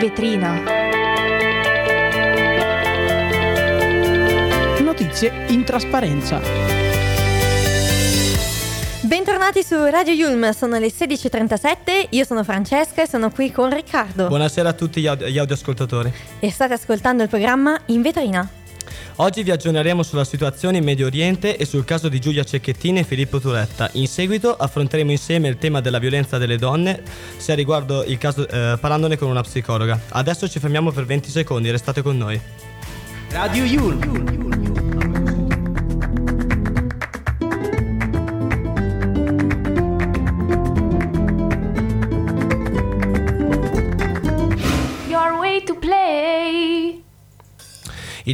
vetrina. Notizie in trasparenza. Bentornati su Radio Yulm, sono le 16.37, io sono Francesca e sono qui con Riccardo. Buonasera a tutti gli, aud- gli audioascoltatori. E state ascoltando il programma In Vetrina. Oggi vi aggiorneremo sulla situazione in Medio Oriente e sul caso di Giulia Cecchettini e Filippo Turetta. In seguito affronteremo insieme il tema della violenza delle donne, sia riguardo il caso, eh, parlandone con una psicologa. Adesso ci fermiamo per 20 secondi, restate con noi. Radio Yulm.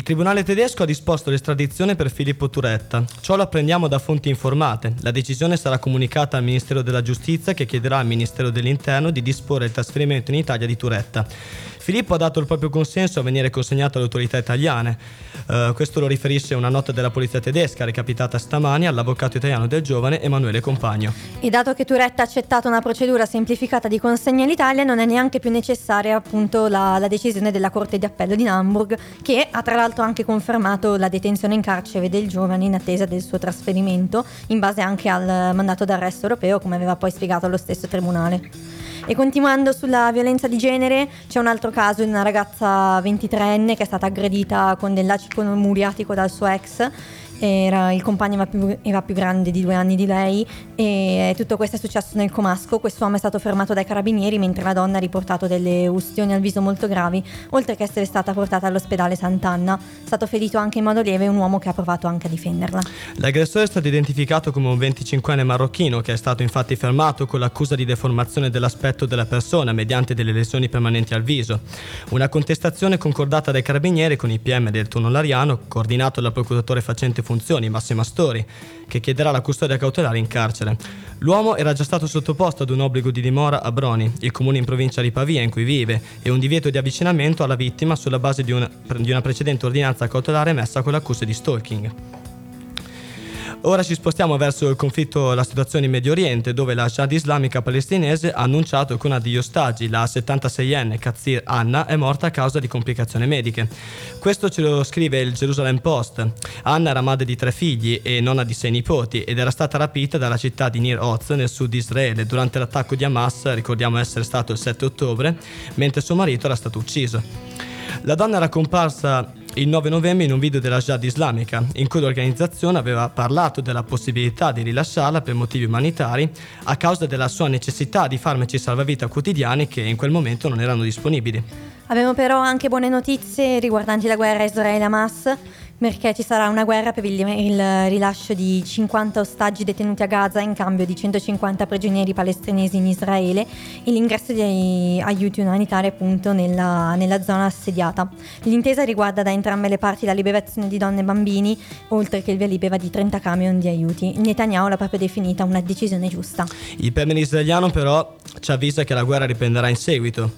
Tribunale tedesco ha disposto l'estradizione per Filippo Turetta. Ciò lo apprendiamo da fonti informate. La decisione sarà comunicata al Ministero della Giustizia che chiederà al Ministero dell'Interno di disporre il trasferimento in Italia di Turetta. Filippo ha dato il proprio consenso a venire consegnato alle autorità italiane. Eh, questo lo riferisce una nota della polizia tedesca recapitata stamani all'avvocato italiano del giovane Emanuele Compagno. E dato che Turetta ha accettato una procedura semplificata di consegna all'Italia, non è neanche più necessaria appunto la, la decisione della Corte di Appello di Hamburg, che ha tra l'altro anche confermato la detenzione in carcere del giovane in attesa del suo trasferimento, in base anche al mandato d'arresto europeo, come aveva poi spiegato lo stesso tribunale. E continuando sulla violenza di genere, c'è un altro caso di una ragazza 23enne che è stata aggredita con dell'acido muriatico dal suo ex. Era, il compagno era più, era più grande di due anni di lei e tutto questo è successo nel Comasco. Quest'uomo è stato fermato dai carabinieri mentre la donna ha riportato delle ustioni al viso molto gravi, oltre che essere stata portata all'ospedale Sant'Anna. È stato ferito anche in modo lieve un uomo che ha provato anche a difenderla. L'aggressore è stato identificato come un 25enne marocchino che è stato infatti fermato con l'accusa di deformazione dell'aspetto della persona mediante delle lesioni permanenti al viso. Una contestazione concordata dai carabinieri con i PM del turno Lariano, coordinato dal procuratore facente funzioni Massimo Astori, che chiederà la custodia cautelare in carcere. L'uomo era già stato sottoposto ad un obbligo di dimora a Broni, il comune in provincia di Pavia in cui vive, e un divieto di avvicinamento alla vittima sulla base di una, di una precedente ordinanza cautelare emessa con l'accusa di stalking. Ora ci spostiamo verso il conflitto, la situazione in Medio Oriente, dove la Jihad islamica palestinese ha annunciato che una degli ostaggi, la 76enne Katsir Anna, è morta a causa di complicazioni mediche. Questo ce lo scrive il Jerusalem Post. Anna era madre di tre figli e nonna di sei nipoti ed era stata rapita dalla città di Nir Oz nel sud di Israele durante l'attacco di Hamas, ricordiamo essere stato il 7 ottobre, mentre suo marito era stato ucciso. La donna era comparsa il 9 novembre in un video della Jihad islamica, in cui l'organizzazione aveva parlato della possibilità di rilasciarla per motivi umanitari a causa della sua necessità di farmaci salvavita quotidiani che in quel momento non erano disponibili. Abbiamo però anche buone notizie riguardanti la guerra Israele-Hamas, perché ci sarà una guerra per il, il rilascio di 50 ostaggi detenuti a Gaza in cambio di 150 prigionieri palestinesi in Israele e l'ingresso di aiuti umanitari appunto nella, nella zona assediata. L'intesa riguarda da entrambe le parti la liberazione di donne e bambini, oltre che il via libera di 30 camion di aiuti. Netanyahu l'ha proprio definita una decisione giusta. Il premier israeliano però ci avvisa che la guerra riprenderà in seguito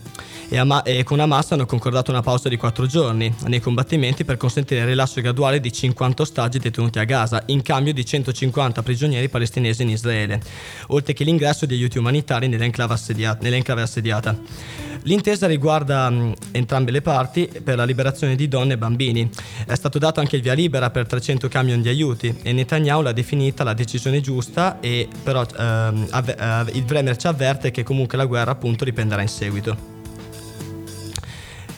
e, Ama- e con Hamas hanno concordato una pausa di quattro giorni nei combattimenti per consentire il rilascio graduale di 50 ostaggi detenuti a Gaza in cambio di 150 prigionieri palestinesi in Israele, oltre che l'ingresso di aiuti umanitari nell'enclave, assedia- nell'enclave assediata. L'intesa riguarda mh, entrambe le parti per la liberazione di donne e bambini. È stato dato anche il via libera per 300 camion di aiuti e Netanyahu l'ha definita la decisione giusta e però ehm, avve- eh, il Premier ci avverte che comunque la guerra appunto riprenderà in seguito.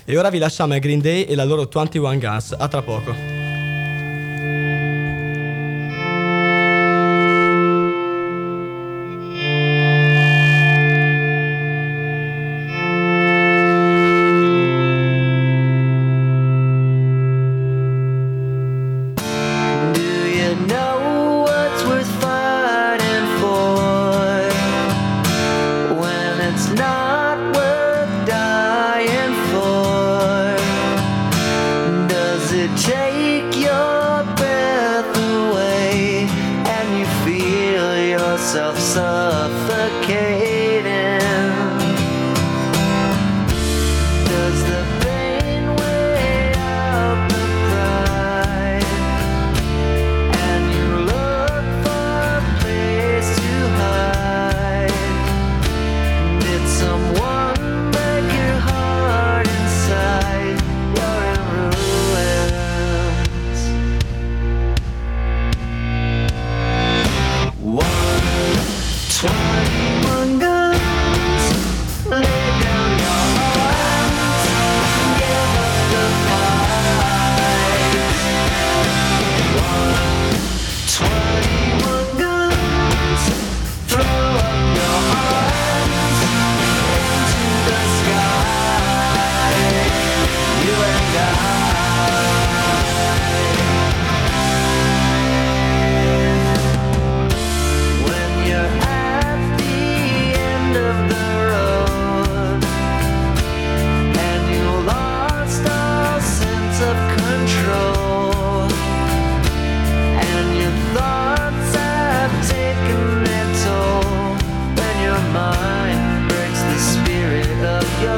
E ora vi lasciamo a Green Day e la loro 21 Guns. A tra poco. myself suffocate.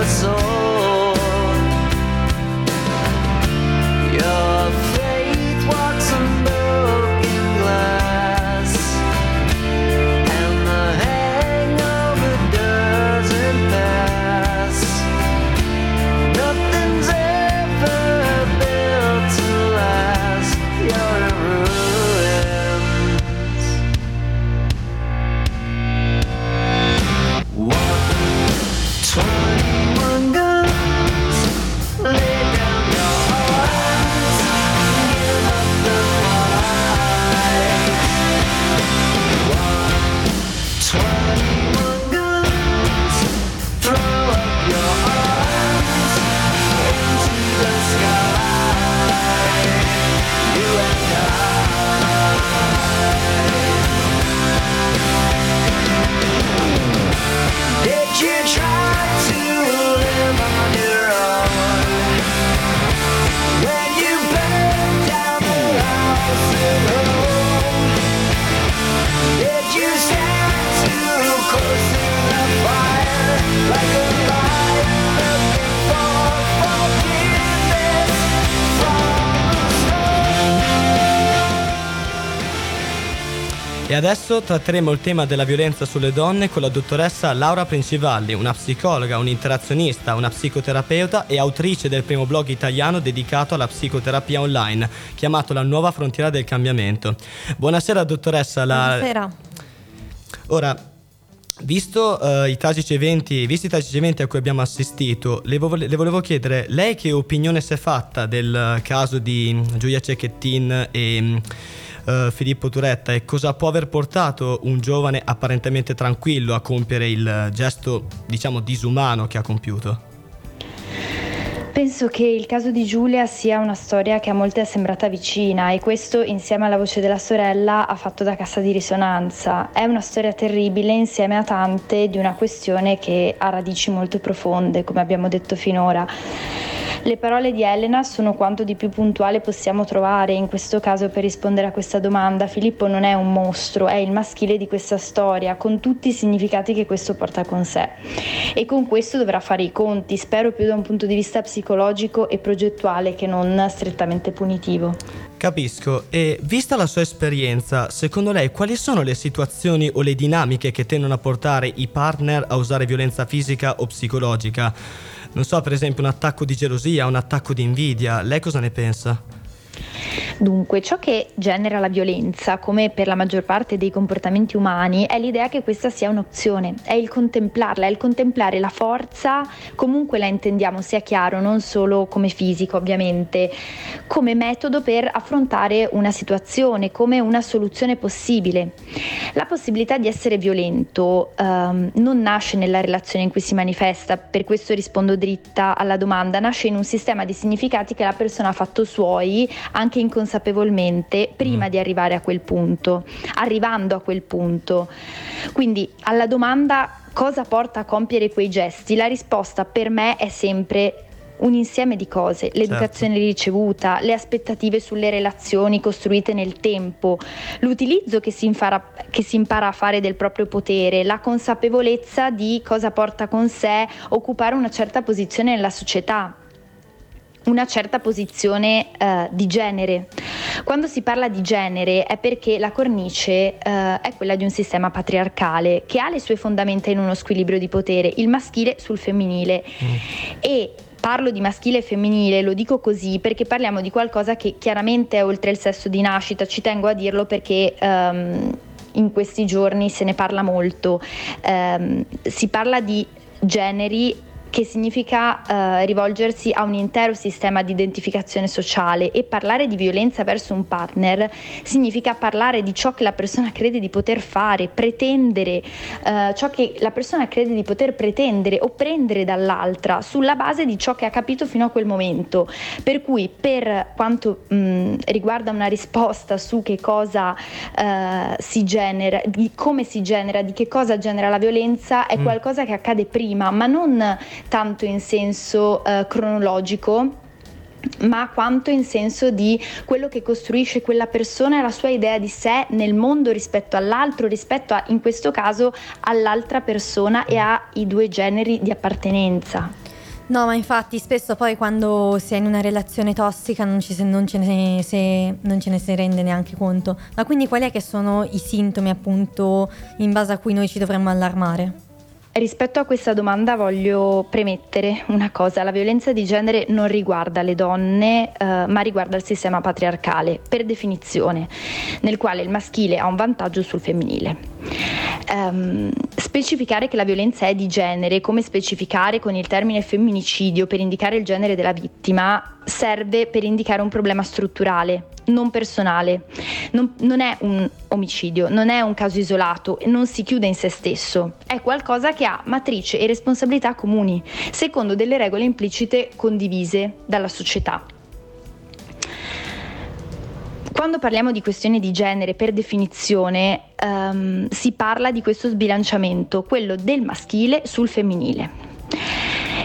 so you try to E adesso tratteremo il tema della violenza sulle donne con la dottoressa Laura Princivalli, una psicologa, un'interazionista, una psicoterapeuta e autrice del primo blog italiano dedicato alla psicoterapia online, chiamato La nuova frontiera del cambiamento. Buonasera dottoressa. La... Buonasera. Ora, Visto eh, i tragici eventi, visti i tragici eventi a cui abbiamo assistito, le, vo- le volevo chiedere, lei che opinione si è fatta del caso di mm, Giulia Cecchettin e mm, eh, Filippo Turetta e cosa può aver portato un giovane apparentemente tranquillo a compiere il gesto, diciamo, disumano che ha compiuto? Penso che il caso di Giulia sia una storia che a molti è sembrata vicina e questo insieme alla voce della sorella ha fatto da cassa di risonanza. È una storia terribile insieme a tante di una questione che ha radici molto profonde, come abbiamo detto finora. Le parole di Elena sono quanto di più puntuale possiamo trovare in questo caso per rispondere a questa domanda. Filippo non è un mostro, è il maschile di questa storia, con tutti i significati che questo porta con sé. E con questo dovrà fare i conti, spero più da un punto di vista psicologico e progettuale che non strettamente punitivo. Capisco, e vista la sua esperienza, secondo lei quali sono le situazioni o le dinamiche che tendono a portare i partner a usare violenza fisica o psicologica? Non so, per esempio un attacco di gelosia, un attacco di invidia, lei cosa ne pensa? Dunque, ciò che genera la violenza, come per la maggior parte dei comportamenti umani, è l'idea che questa sia un'opzione, è il contemplarla, è il contemplare la forza, comunque la intendiamo, sia chiaro, non solo come fisico ovviamente, come metodo per affrontare una situazione, come una soluzione possibile. La possibilità di essere violento ehm, non nasce nella relazione in cui si manifesta, per questo rispondo dritta alla domanda, nasce in un sistema di significati che la persona ha fatto suoi, anche inconsapevolmente, prima Mm. di arrivare a quel punto, arrivando a quel punto. Quindi alla domanda cosa porta a compiere quei gesti, la risposta per me è sempre un insieme di cose, l'educazione ricevuta, le aspettative sulle relazioni costruite nel tempo, l'utilizzo che si, impara, che si impara a fare del proprio potere, la consapevolezza di cosa porta con sé occupare una certa posizione nella società, una certa posizione eh, di genere. Quando si parla di genere è perché la cornice eh, è quella di un sistema patriarcale che ha le sue fondamenta in uno squilibrio di potere, il maschile sul femminile. E parlo di maschile e femminile, lo dico così perché parliamo di qualcosa che chiaramente è oltre il sesso di nascita, ci tengo a dirlo perché ehm, in questi giorni se ne parla molto. Ehm, si parla di generi che significa eh, rivolgersi a un intero sistema di identificazione sociale e parlare di violenza verso un partner significa parlare di ciò che la persona crede di poter fare, pretendere, eh, ciò che la persona crede di poter pretendere o prendere dall'altra sulla base di ciò che ha capito fino a quel momento. Per cui per quanto mh, riguarda una risposta su che cosa eh, si genera, di come si genera, di che cosa genera la violenza, è Mm. qualcosa che accade prima, ma non tanto in senso eh, cronologico ma quanto in senso di quello che costruisce quella persona e la sua idea di sé nel mondo rispetto all'altro, rispetto a, in questo caso all'altra persona e ai due generi di appartenenza. No, ma infatti spesso poi quando si è in una relazione tossica non, ci non ce ne se- non ce ne si rende neanche conto. Ma quindi quali è che sono i sintomi appunto in base a cui noi ci dovremmo allarmare? Rispetto a questa domanda voglio premettere una cosa, la violenza di genere non riguarda le donne, eh, ma riguarda il sistema patriarcale, per definizione, nel quale il maschile ha un vantaggio sul femminile. Ehm, specificare che la violenza è di genere, come specificare con il termine femminicidio per indicare il genere della vittima, serve per indicare un problema strutturale, non personale. Non, non è un omicidio, non è un caso isolato, non si chiude in se stesso, è qualcosa che ha matrice e responsabilità comuni, secondo delle regole implicite condivise dalla società. Quando parliamo di questioni di genere, per definizione, ehm, si parla di questo sbilanciamento, quello del maschile sul femminile.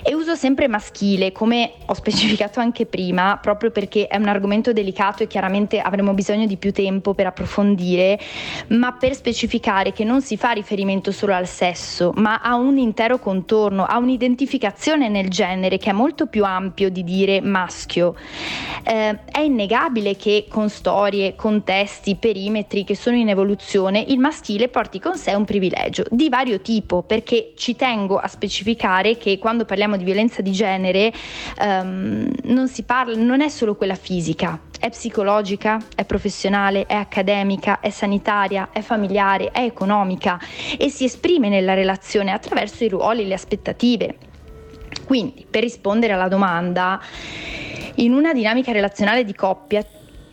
E uso sempre maschile, come ho specificato anche prima, proprio perché è un argomento delicato e chiaramente avremo bisogno di più tempo per approfondire, ma per specificare che non si fa riferimento solo al sesso, ma a un intero contorno, a un'identificazione nel genere che è molto più ampio di dire maschio. Eh, è innegabile che con storie, contesti, perimetri che sono in evoluzione, il maschile porti con sé un privilegio di vario tipo, perché ci tengo a specificare che quando parliamo di violenza di genere ehm, non si parla, non è solo quella fisica, è psicologica, è professionale, è accademica, è sanitaria, è familiare, è economica e si esprime nella relazione attraverso i ruoli, le aspettative. Quindi, per rispondere alla domanda, in una dinamica relazionale di coppia,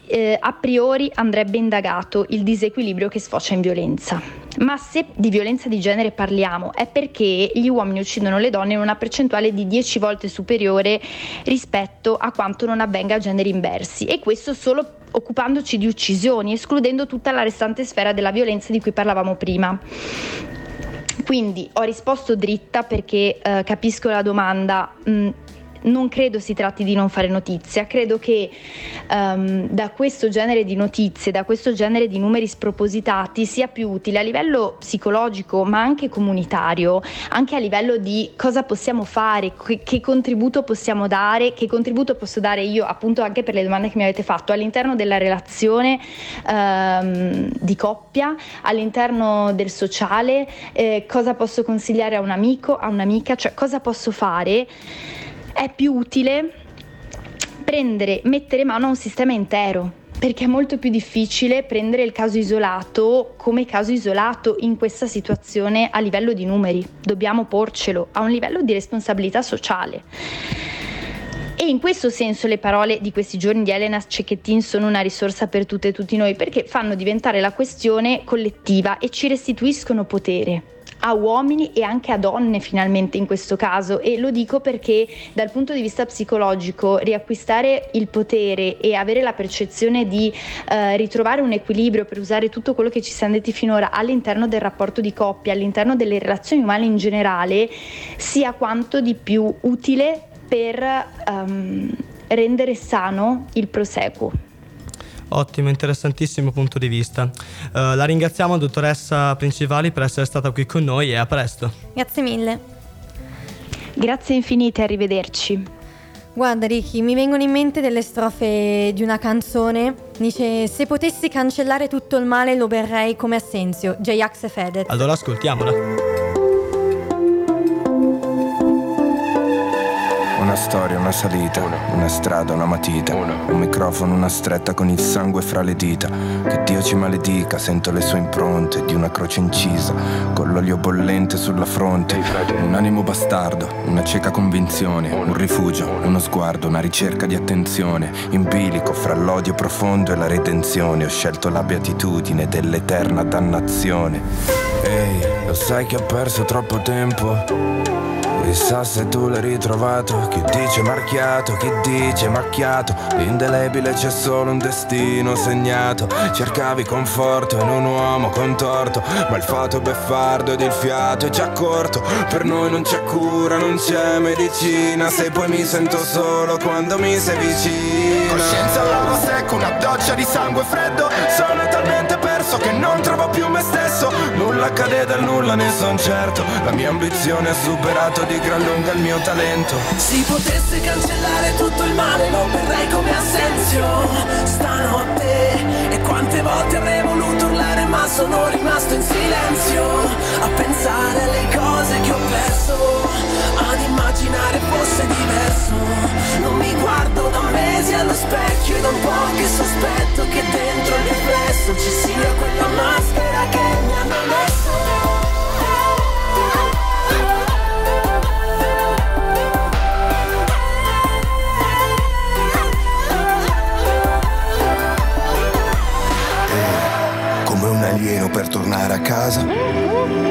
eh, a priori andrebbe indagato il disequilibrio che sfocia in violenza. Ma se di violenza di genere parliamo è perché gli uomini uccidono le donne in una percentuale di 10 volte superiore rispetto a quanto non avvenga a generi inversi e questo solo occupandoci di uccisioni, escludendo tutta la restante sfera della violenza di cui parlavamo prima. Quindi ho risposto dritta perché eh, capisco la domanda. mh, non credo si tratti di non fare notizia, credo che ehm, da questo genere di notizie, da questo genere di numeri spropositati sia più utile a livello psicologico ma anche comunitario, anche a livello di cosa possiamo fare, che, che contributo possiamo dare, che contributo posso dare io appunto anche per le domande che mi avete fatto all'interno della relazione ehm, di coppia, all'interno del sociale, eh, cosa posso consigliare a un amico, a un'amica, cioè cosa posso fare è più utile prendere, mettere mano a un sistema intero. Perché è molto più difficile prendere il caso isolato come caso isolato in questa situazione a livello di numeri. Dobbiamo porcelo a un livello di responsabilità sociale. E in questo senso le parole di questi giorni di Elena Cecchettin sono una risorsa per tutte e tutti noi perché fanno diventare la questione collettiva e ci restituiscono potere a uomini e anche a donne finalmente in questo caso e lo dico perché dal punto di vista psicologico riacquistare il potere e avere la percezione di eh, ritrovare un equilibrio per usare tutto quello che ci siamo detti finora all'interno del rapporto di coppia, all'interno delle relazioni umane in generale, sia quanto di più utile per ehm, rendere sano il proseguo. Ottimo, interessantissimo punto di vista. Eh, la ringraziamo, dottoressa Principali, per essere stata qui con noi e a presto. Grazie mille. Grazie infinite, arrivederci. Guarda Ricky, mi vengono in mente delle strofe di una canzone. Dice: Se potessi cancellare tutto il male lo berrei come Assenzio, J-Ax e Fedez. Allora ascoltiamola. Storia, una salita, una strada, una matita, un microfono, una stretta con il sangue fra le dita, che Dio ci maledica, sento le sue impronte di una croce incisa, con l'olio bollente sulla fronte. Un animo bastardo, una cieca convinzione, un rifugio, uno sguardo, una ricerca di attenzione, in bilico fra l'odio profondo e la redenzione. Ho scelto la beatitudine dell'eterna dannazione. Ehi, lo sai che ho perso troppo tempo? Chissà se tu l'hai ritrovato Chi dice marchiato, chi dice macchiato. Indelebile c'è solo un destino segnato. Cercavi conforto in un uomo contorto Ma il fato beffardo ed il fiato è già corto. Per noi non c'è cura, non c'è medicina. Se poi mi sento solo quando mi sei vicino. Coscienza all'alba secca, una doccia di sangue freddo. Sono talmente perso che non trovo più me stesso. Nulla accade dal nulla, ne son certo. La mia ambizione ha superato di gran lunga il mio talento. Si potesse cancellare tutto il male lo berrei come assenzio. Stanotte E quante volte avrei voluto urlare ma sono rimasto in silenzio. A pensare alle cose che ho perso Ad immaginare fosse diverso. Non mi guardo allo specchio da un po' che sospetto che dentro il riflesso Ci sia quella maschera che mi hanno messo per tornare a casa.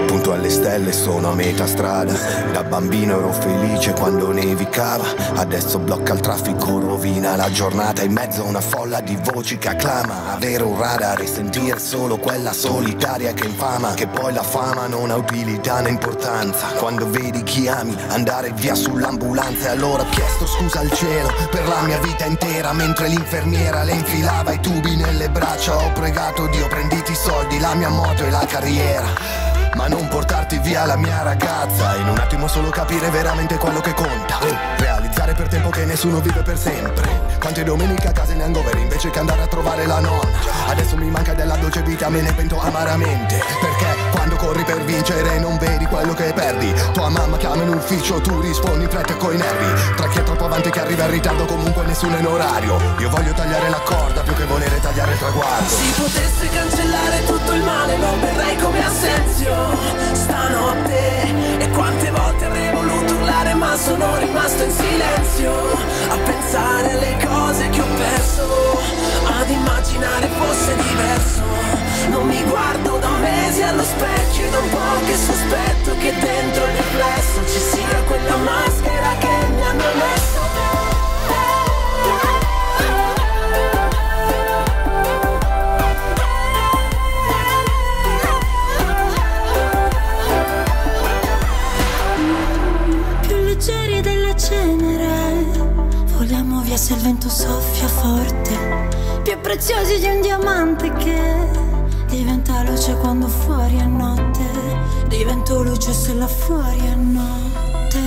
Punto alle stelle sono a metà strada. Da bambino ero felice quando nevicava. Adesso blocca il traffico, rovina la giornata. In mezzo a una folla di voci che acclama. Avere un radar e sentire solo quella solitaria che infama. Che poi la fama non ha utilità né importanza. Quando vedi chi ami andare via sull'ambulanza E allora ho chiesto scusa al cielo per la mia vita intera. Mentre l'infermiera le infilava i tubi nelle braccia Ho pregato Dio prenditi i soldi, la mia moto e la carriera ma non portarti via la mia ragazza. In un attimo solo capire veramente quello che conta. Realizzare per tempo che nessuno vive per sempre. Quante domeniche a casa in hangover invece che andare a trovare la nonna. Adesso mi manca della dolce vita, me ne pento amaramente. Perché quando corri per vincere non vedi quello che perdi. Tua mamma chiama in ufficio, tu rispondi fretta e coi nervi. Tra chi è troppo avanti che arriva in ritardo, comunque nessuno è in orario. Io voglio tagliare la corda più che volere tagliare il traguardo. Si potesse cancellare tutto il male lo berrei come assenzio Stanotte E quante volte avrei voluto urlare ma sono rimasto in silenzio. A pensare alle cose che ho perso Ad immaginare fosse diverso. Non mi guardo da mesi allo specchio E da un po' che sospetto che dentro il riflesso Ci sia quella maschera che mi hanno messo più leggeri delle cenere. Voliamo via se il vento soffia forte, più preziosi di un diamante che diventa luce quando fuori è notte. Divento luce se là fuori è notte.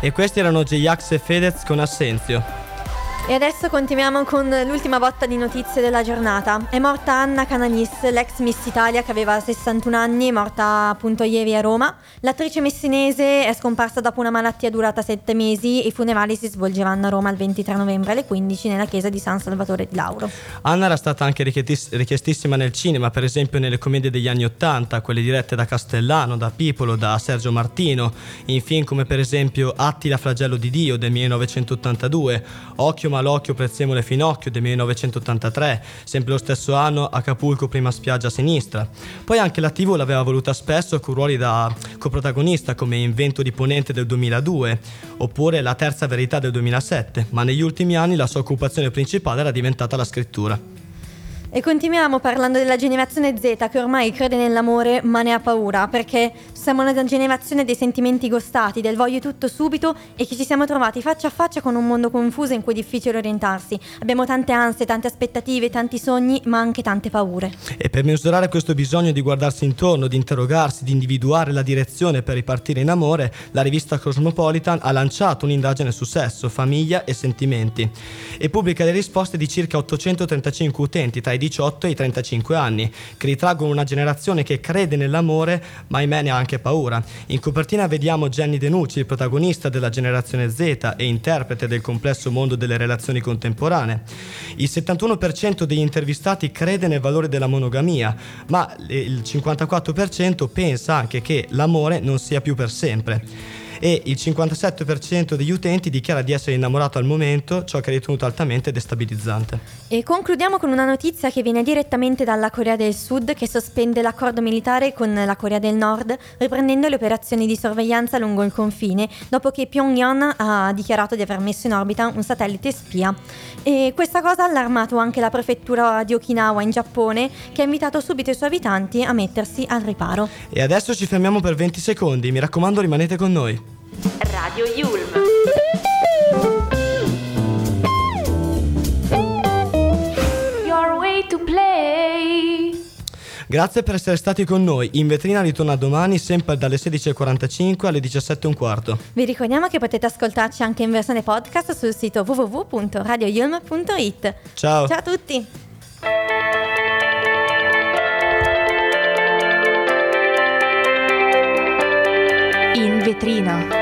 E questi erano J-Ax e Fedez con Assenzio. E adesso continuiamo con l'ultima botta di notizie della giornata. È morta Anna Canalis, l'ex Miss Italia che aveva 61 anni, morta appunto ieri a Roma. L'attrice messinese è scomparsa dopo una malattia durata 7 mesi. I funerali si svolgeranno a Roma il 23 novembre alle 15 nella chiesa di San Salvatore di Lauro. Anna era stata anche richiestis- richiestissima nel cinema, per esempio nelle commedie degli anni Ottanta, quelle dirette da Castellano, da Pipolo, da Sergio Martino, in film come per esempio Attila Flagello di Dio del 1982, Occhio Malocchio e Finocchio del 1983, sempre lo stesso anno Acapulco Prima Spiaggia a Sinistra. Poi anche la TV l'aveva voluta spesso con ruoli da coprotagonista come Invento di Ponente del 2002 oppure La Terza Verità del 2007, ma negli ultimi anni la sua occupazione principale era diventata la scrittura. E continuiamo parlando della generazione Z che ormai crede nell'amore ma ne ha paura perché siamo una generazione dei sentimenti gostati, del voglio tutto subito e che ci siamo trovati faccia a faccia con un mondo confuso in cui è difficile orientarsi. Abbiamo tante ansie, tante aspettative, tanti sogni ma anche tante paure. E per misurare questo bisogno di guardarsi intorno, di interrogarsi, di individuare la direzione per ripartire in amore, la rivista Cosmopolitan ha lanciato un'indagine su sesso, famiglia e sentimenti e pubblica le risposte di circa 835 utenti tra i 18 e i 35 anni, che ritraggono una generazione che crede nell'amore, ma ahimè ne ha anche anche paura. In copertina vediamo Gianni Denucci, protagonista della generazione Z e interprete del complesso mondo delle relazioni contemporanee. Il 71% degli intervistati crede nel valore della monogamia, ma il 54% pensa anche che l'amore non sia più per sempre e il 57% degli utenti dichiara di essere innamorato al momento, ciò che è ritenuto altamente destabilizzante. E concludiamo con una notizia che viene direttamente dalla Corea del Sud che sospende l'accordo militare con la Corea del Nord, riprendendo le operazioni di sorveglianza lungo il confine, dopo che Pyongyang ha dichiarato di aver messo in orbita un satellite spia. E questa cosa ha allarmato anche la prefettura di Okinawa in Giappone, che ha invitato subito i suoi abitanti a mettersi al riparo. E adesso ci fermiamo per 20 secondi, mi raccomando rimanete con noi. Radio Yulm. Your way to play. Grazie per essere stati con noi. In vetrina ritorna domani sempre dalle 16.45 alle 17.15. Vi ricordiamo che potete ascoltarci anche in versione podcast sul sito www.radioyulm.it. Ciao. Ciao a tutti! In vetrina.